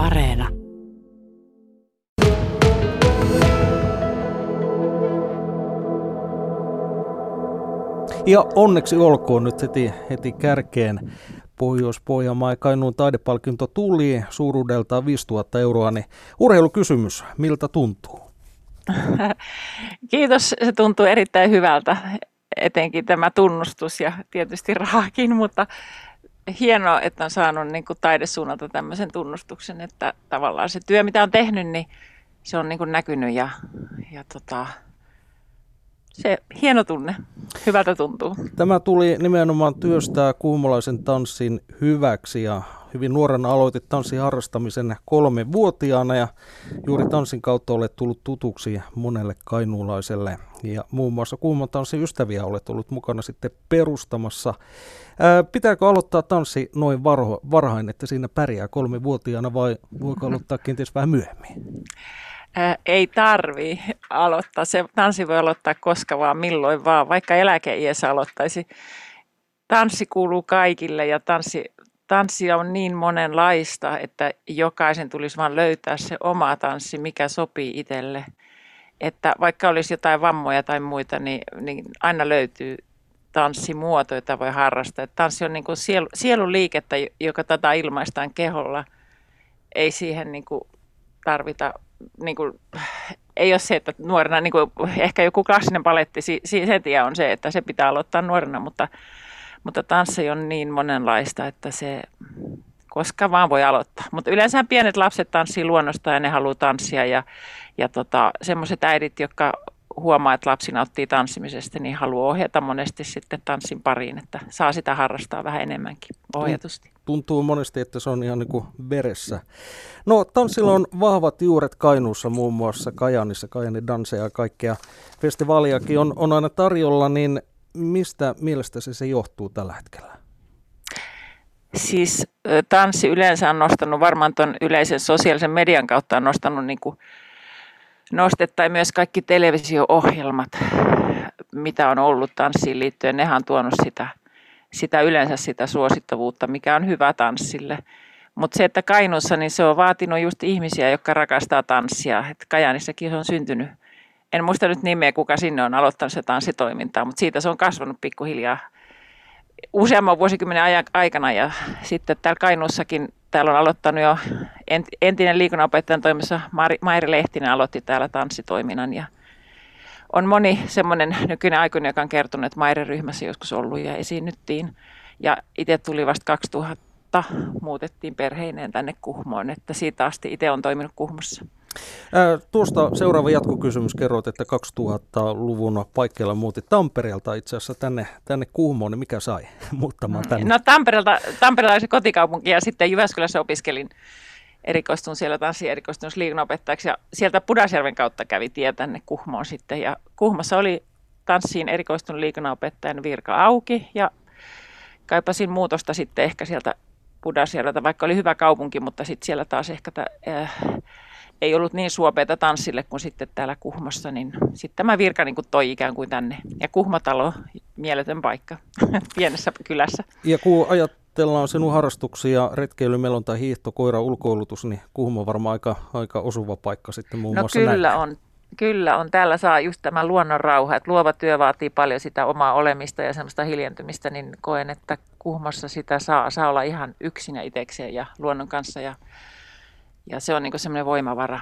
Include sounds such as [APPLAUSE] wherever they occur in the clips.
Areena. Ja onneksi olkoon nyt heti, heti kärkeen Pohjois-Pohjanmaa ja Kainuun taidepalkinto tuli suuruudeltaan 5000 euroa, niin urheilukysymys, miltä tuntuu? [LAUGHS] Kiitos, se tuntuu erittäin hyvältä, etenkin tämä tunnustus ja tietysti rahakin, mutta hienoa, että on saanut niin kuin taidesuunnalta tämmöisen tunnustuksen, että tavallaan se työ, mitä on tehnyt, niin se on niin kuin näkynyt ja, ja tota, se hieno tunne, hyvältä tuntuu. Tämä tuli nimenomaan työstää kuumalaisen tanssin hyväksi ja hyvin nuorena aloitit tanssin harrastamisen kolme vuotiaana ja juuri tanssin kautta olet tullut tutuksi monelle kainuulaiselle ja muun muassa kuuman tanssin ystäviä olet ollut mukana sitten perustamassa. Ää, pitääkö aloittaa tanssi noin varho, varhain, että siinä pärjää kolme vuotiaana vai voiko aloittaa kenties vähän myöhemmin? Ää, ei tarvi aloittaa. Se tanssi voi aloittaa koska vaan, milloin vaan, vaikka eläkeiässä aloittaisi. Tanssi kuuluu kaikille ja tanssi, tanssi on niin monenlaista, että jokaisen tulisi vain löytää se oma tanssi, mikä sopii itselle. Että vaikka olisi jotain vammoja tai muita, niin, niin aina löytyy tanssimuoto, jota voi harrastaa. Tanssi on niin kuin sielu, sielun liikettä, joka tätä ilmaistaan keholla. Ei siihen niin kuin tarvita niin kuin, ei ole se, että nuorena, niin kuin, ehkä joku klassinen paletti, si, se tie on se, että se pitää aloittaa nuorena, mutta, mutta tanssi on niin monenlaista, että se koska vaan voi aloittaa. Mutta yleensä pienet lapset tanssii luonnosta ja ne haluaa tanssia ja, ja tota, semmoiset äidit, jotka huomaa, että lapsi nauttii tanssimisesta, niin haluaa ohjata monesti sitten tanssin pariin, että saa sitä harrastaa vähän enemmänkin ohjatusti. Tuntuu monesti, että se on ihan niin kuin veressä. No tanssilla on vahvat juuret Kainuussa, muun muassa Kajanissa, Kajani Danseja ja kaikkea festivaaliakin on, on aina tarjolla, niin mistä mielestä se johtuu tällä hetkellä? Siis tanssi yleensä on nostanut, varmaan tuon yleisen sosiaalisen median kautta on nostanut niin kuin nostetta ja myös kaikki televisio-ohjelmat, mitä on ollut tanssiin liittyen, nehän on tuonut sitä, sitä yleensä sitä suosittavuutta, mikä on hyvä tanssille. Mutta se, että Kainuussa, niin se on vaatinut just ihmisiä, jotka rakastaa tanssia. Et Kajanissakin on syntynyt. En muista nyt nimeä, kuka sinne on aloittanut se tanssitoimintaa, mutta siitä se on kasvanut pikkuhiljaa useamman vuosikymmenen aikana. Ja sitten täällä Kainuussakin täällä on aloittanut jo entinen liikunnanopettajan toimissa Mairi Lehtinen aloitti täällä tanssitoiminnan ja on moni semmoinen nykyinen aikuinen, joka on kertonut, että Mairin ryhmässä joskus ollut ja esiinnyttiin. Ja itse tuli vasta 2000, muutettiin perheineen tänne Kuhmoon, että siitä asti itse on toiminut Kuhmossa. Tuosta seuraava jatkokysymys. Kerroit, että 2000-luvun paikkeilla muutit Tampereelta itse asiassa tänne, tänne Kuhmoon, niin mikä sai [LAUGHS] muuttamaan tänne? No Tampereelta, Tampereelta oli se kotikaupunki ja sitten Jyväskylässä opiskelin erikoistun siellä tanssi erikoistunut liikunnanopettajaksi ja sieltä Pudasjärven kautta kävi tie tänne Kuhmoon sitten ja Kuhmossa oli tanssiin erikoistunut liikunnanopettajan virka auki ja kaipasin muutosta sitten ehkä sieltä Pudasjärveltä, vaikka oli hyvä kaupunki, mutta sitten siellä taas ehkä t- äh, ei ollut niin suopeita tanssille kuin sitten täällä Kuhmossa, niin sitten tämä virka niin kuin toi ikään kuin tänne. Ja Kuhmatalo, mieletön paikka [LAUGHS] pienessä kylässä. Ja kun ajatellaan sinun harrastuksia, retkeily, melonta, hiihto, koira, ulkoilutus, niin Kuhmo on varmaan aika, aika osuva paikka sitten muun no muassa kyllä näin. on. Kyllä on. Täällä saa just tämä luonnon rauha, että luova työ vaatii paljon sitä omaa olemista ja semmoista hiljentymistä, niin koen, että Kuhmossa sitä saa, saa olla ihan yksin ja itsekseen ja luonnon kanssa ja ja se on niin semmoinen voimavara.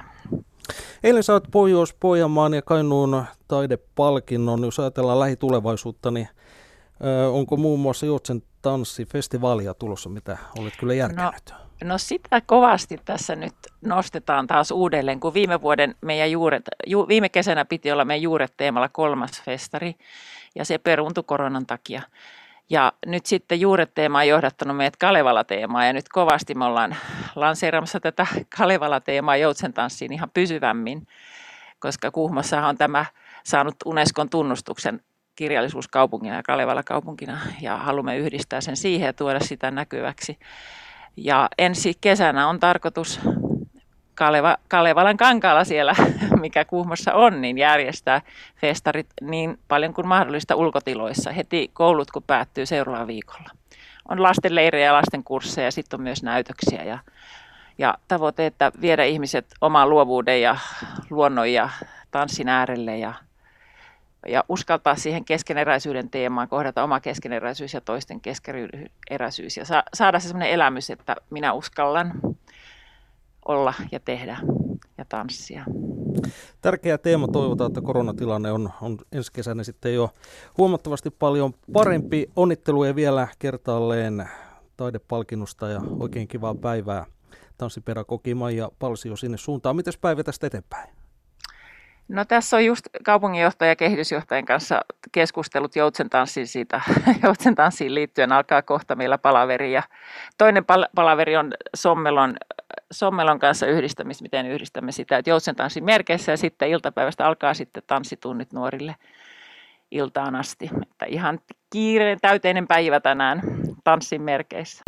Eilen saat Pohjois-Pohjanmaan ja Kainuun taidepalkinnon. Jos ajatellaan lähitulevaisuutta, niin ö, onko muun muassa Juotsen tanssifestivaalia tulossa, mitä olet kyllä järkännyt? No, no sitä kovasti tässä nyt nostetaan taas uudelleen, kun viime vuoden meidän juuret, ju, viime kesänä piti olla meidän juuret teemalla kolmas festari, ja se peruuntui koronan takia. Ja nyt sitten juuret-teema on johdattanut meidät Kalevala-teemaan ja nyt kovasti me ollaan lanseeramassa tätä Kalevala-teemaa joutsen tanssiin ihan pysyvämmin, koska Kuhmossa on tämä saanut Unescon tunnustuksen kirjallisuuskaupungina ja Kalevala-kaupunkina ja haluamme yhdistää sen siihen ja tuoda sitä näkyväksi. Ja ensi kesänä on tarkoitus Kaleva, Kalevalan kankaalla siellä, [LAUGHS] mikä Kuhmossa on, niin järjestää festarit niin paljon kuin mahdollista ulkotiloissa. Heti koulut, kun päättyy seuraavalla viikolla. On lastenleirejä ja lasten kursseja ja sitten on myös näytöksiä. Ja, Ja tavoite, että viedä ihmiset oman luovuuden ja luonnon ja tanssin äärelle ja, ja uskaltaa siihen keskeneräisyyden teemaan, kohdata oma keskeneräisyys ja toisten keskeneräisyys ja sa- saada se sellainen elämys, että minä uskallan olla ja tehdä ja tanssia. Tärkeä teema. Toivotaan, että koronatilanne on, on ensi kesänä sitten jo huomattavasti paljon parempi. Onnitteluja vielä kertaalleen taidepalkinnosta ja oikein kivaa päivää tanssipedagogi Maija Palsio sinne suuntaan. Mites päivä tästä eteenpäin? No tässä on just kaupunginjohtaja ja kehitysjohtajan kanssa keskustelut joutsentanssiin siitä. [LAUGHS] Joutsentanssiin liittyen alkaa kohta meillä palaveri ja toinen pal- palaveri on Sommelon, Sommelon kanssa yhdistämistä, miten yhdistämme sitä, että joutsentanssin merkeissä ja sitten iltapäivästä alkaa sitten tanssitunnit nuorille iltaan asti. Että ihan kiireen täyteinen päivä tänään tanssin merkeissä.